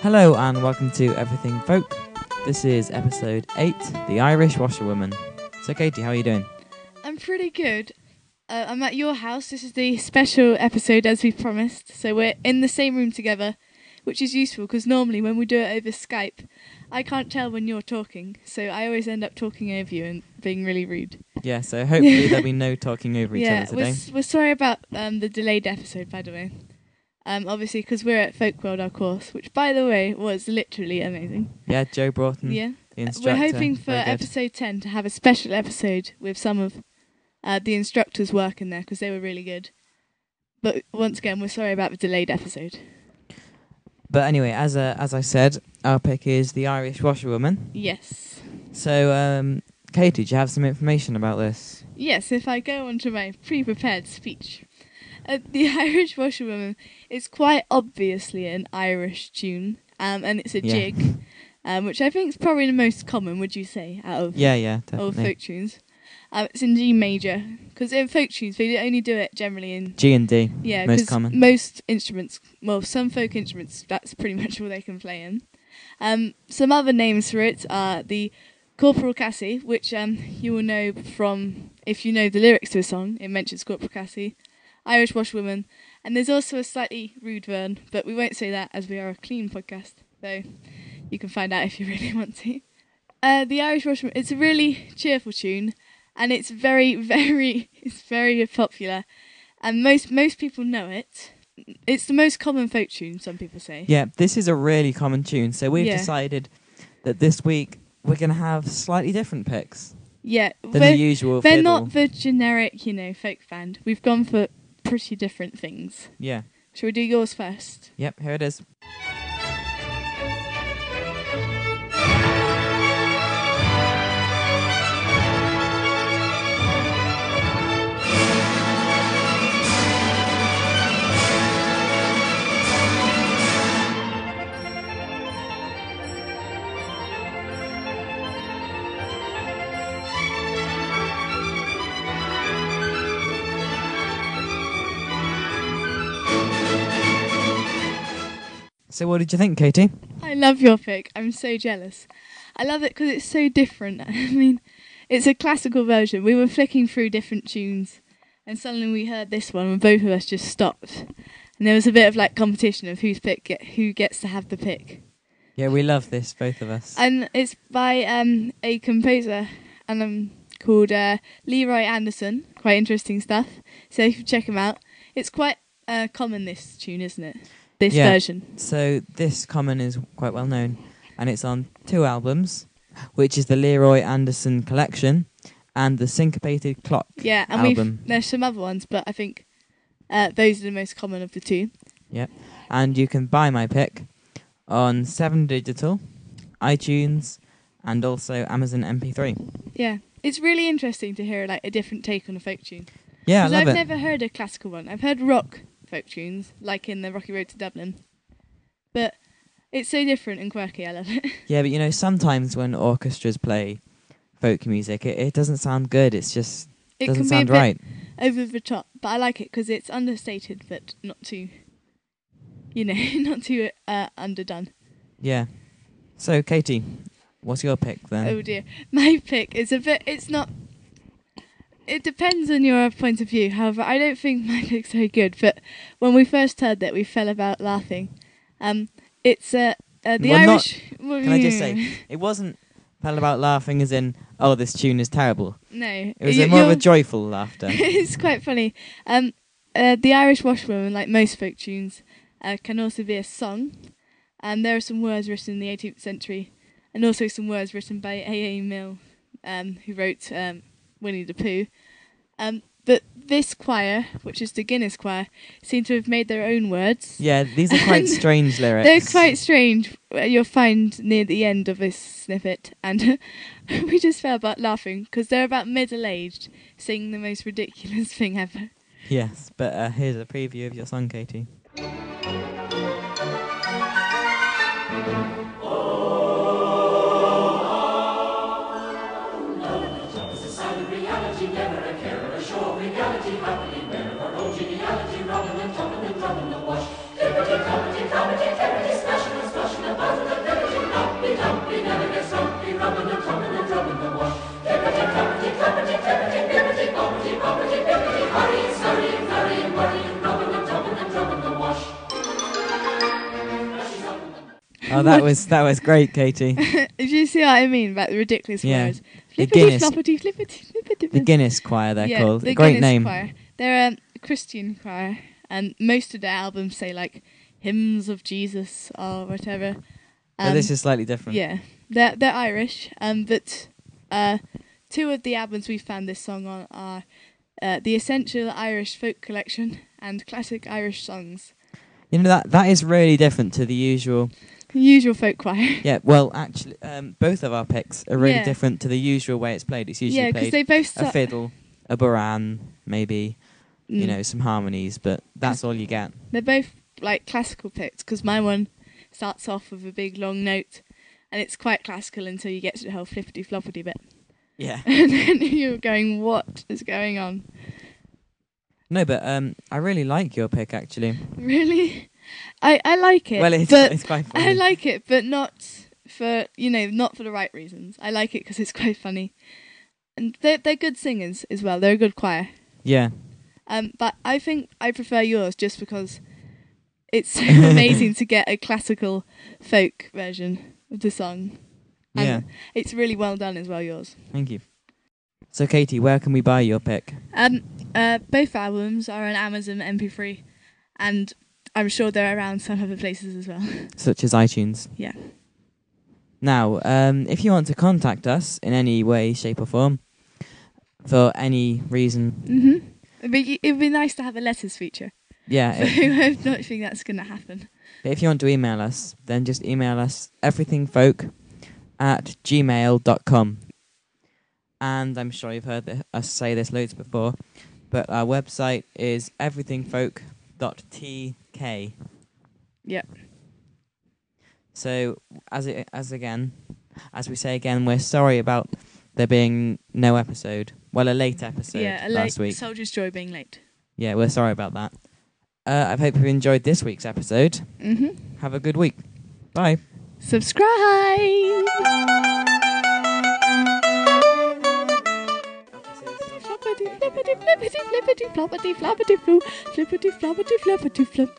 Hello and welcome to Everything Folk. This is episode 8, The Irish Washerwoman. So, Katie, how are you doing? I'm pretty good. Uh, I'm at your house. This is the special episode as we promised. So we're in the same room together, which is useful because normally when we do it over Skype, I can't tell when you're talking. So I always end up talking over you and being really rude. Yeah, so hopefully there'll be no talking over each yeah, other we're, today. s- we're sorry about um, the delayed episode, by the way. Um, obviously, because we're at Folk World, our course, which, by the way, was literally amazing. Yeah, Joe Broughton, Yeah. the instructor. We're hoping for episode 10 to have a special episode with some of uh, the instructors' work in there because they were really good. But once again, we're sorry about the delayed episode. But anyway, as uh, as I said, our pick is The Irish Washerwoman. Yes. So, um, Katie, do you have some information about this? Yes, if I go on to my pre prepared speech. Uh, the Irish Washerwoman is quite obviously an Irish tune, um, and it's a Yeah. jig, um, which I think is probably the most common, would you say, out of Yeah, yeah, all definitely. folk tunes. Um, it's in G major, because in folk tunes, they only do it generally in G and D. Yeah, Most 'cause common. Most instruments, well, some folk instruments, that's pretty much all they can play in. Um, some other names for it are the Corporal Casey, which um, you will know from if you know the lyrics to a song. It mentions Corporal Casey, Irish Washwoman, and there's also a slightly rude Vern, but we won't say that as we are a clean podcast, though you can find out if you really want to. Uh, the Irish Washwoman, it's a really cheerful tune, and it's very, very, it's very popular and most most people know it. It's the most common folk tune. Some people say. Yeah, this is a really common tune. So we've Yeah. decided that this week we're going to have slightly different picks Yeah, than they're, the usual they're fiddle. not the generic, you know, folk band. We've gone for pretty different things. Yeah. Shall we do yours first? Yep, here it is. So what did you think, Katie? I love your pick. I'm so jealous. I love it because it's so different. I mean, it's a classical version. We were flicking through different tunes, and suddenly we heard this one, and both of us just stopped. And there was a bit of like competition of whose pick get, who gets to have the pick. Yeah, we love this, both of us. and it's by um, a composer and um, called uh, Leroy Anderson. Quite interesting stuff. So if you check him out, it's quite uh, common this tune, isn't it? This Yeah. version. So this common is quite well known, and it's on two albums, which is the Leroy Anderson Collection and the Syncopated Clock Yeah, and album. we've there's some other ones, but I think uh, those are the most common of the two. And you can buy my pick on Seven Digital, iTunes, and also Amazon MP3. Yeah, it's really interesting to hear like a different take on a folk tune. Yeah, I love I've it. never heard a classical one. I've heard rock folk tunes, like in the Rocky Road to Dublin, but it's so different and quirky. I love it. Yeah, but you know, sometimes when orchestras play folk music, it, it doesn't sound good. It's just It doesn't can be a sound right. over the top, but I like it because it's understated, but not too, you know, not too uh, underdone. Yeah. So, Katie, what's your pick then? Oh dear, my pick is a bit. It's not. It depends on your point of view. However, I don't think my pick's very good. But when we first heard that, we fell about laughing. Um, it's uh, uh the Well, not- Can I just say, it wasn't fell about laughing as in, oh, this tune is terrible. no? It was more of a joyful laughter. it's quite funny. Um, uh, the Irish Washwoman, like most folk tunes, uh, can also be a song, and there are some words written in the 18th century, and also some words written by A. A. Milne, um, who wrote um, Winnie the Pooh. Um, but this choir, which is the Guinness Choir, seem to have made their own words. Yeah, these are quite strange lyrics. They're quite strange. uh, You'll find near the end of this snippet, and we just fell about laughing because they're about middle-aged, singing the most ridiculous thing ever. Yes, but uh, here's a preview of your song, Katie. reality, never a care or a show of legality, happily geniality, and and drumming the wash. Liberty, comedy, comedy, smashing and liberty, never rubbing and and drumming the wash. Liberty, comedy, comedy, liberty, liberty, hurry, flurry, and. Oh, that was that was great, Katie. Do you see what I mean about the ridiculous yeah. words? The Guinness- floppity flippity flippity. The Guinness Choir, they're yeah, called. the great Guinness name. Choir. They're a Christian choir, and most of their albums say like hymns of Jesus or whatever. oh, this is slightly different. Yeah, they're they're Irish, um, but uh, two of the albums we found this song on are uh, the Essential Irish Folk Collection and Classic Irish Songs. You know that that is really different to the usual. Usual folk choir. Yeah, well, actually, um, both of our picks are really Yeah. different to the usual way it's played. It's usually yeah, because played they both a start. fiddle, a bodhrán, maybe you Mm. know some harmonies, but that's all you get. They're both like classical picks because my one starts off with a big long note, and it's quite classical until you get to the whole flippity floppity bit, Yeah. and then you're going, "What is going on?" No, but um, I really like your pick actually. Really, I I like it. well, it's, it's quite funny. I like it, but not for you know not for the right reasons. I like it because it's quite funny, and they're they're good singers as well. They're a good choir. yeah. Um, but I think I prefer yours just because it's so amazing to get a classical folk version of the song. And Yeah. it's really well done as well. Yours. Thank you. So, Katie, where can we buy your pick? Um, uh, both albums are on Amazon MP3, and I'm sure they're around some other places as well. Such as iTunes. Yeah. Now, um, if you want to contact us in any way, shape, or form, for any reason, Mhm. It'd be, it'd be nice to have a letters feature. yeah, So it- I don't think that's going to happen. But if you want to email us, then just email us everythingfolk at gmail.com. And I'm sure you've heard th- us say this loads before, but our website is everythingfolk.tk. Yep. So, as it, as again, as we say again, we're sorry about there being no episode. Well, a late episode yeah, a last late week. Soldier's Joy being late. Yeah, we're sorry about that. Uh, I hope you enjoyed this week's episode. hmm Have a good week. Bye. Subscribe! Floppity, flippity, flippity, flippity, floppity, floppity, floo, flippity, floppity, floppity.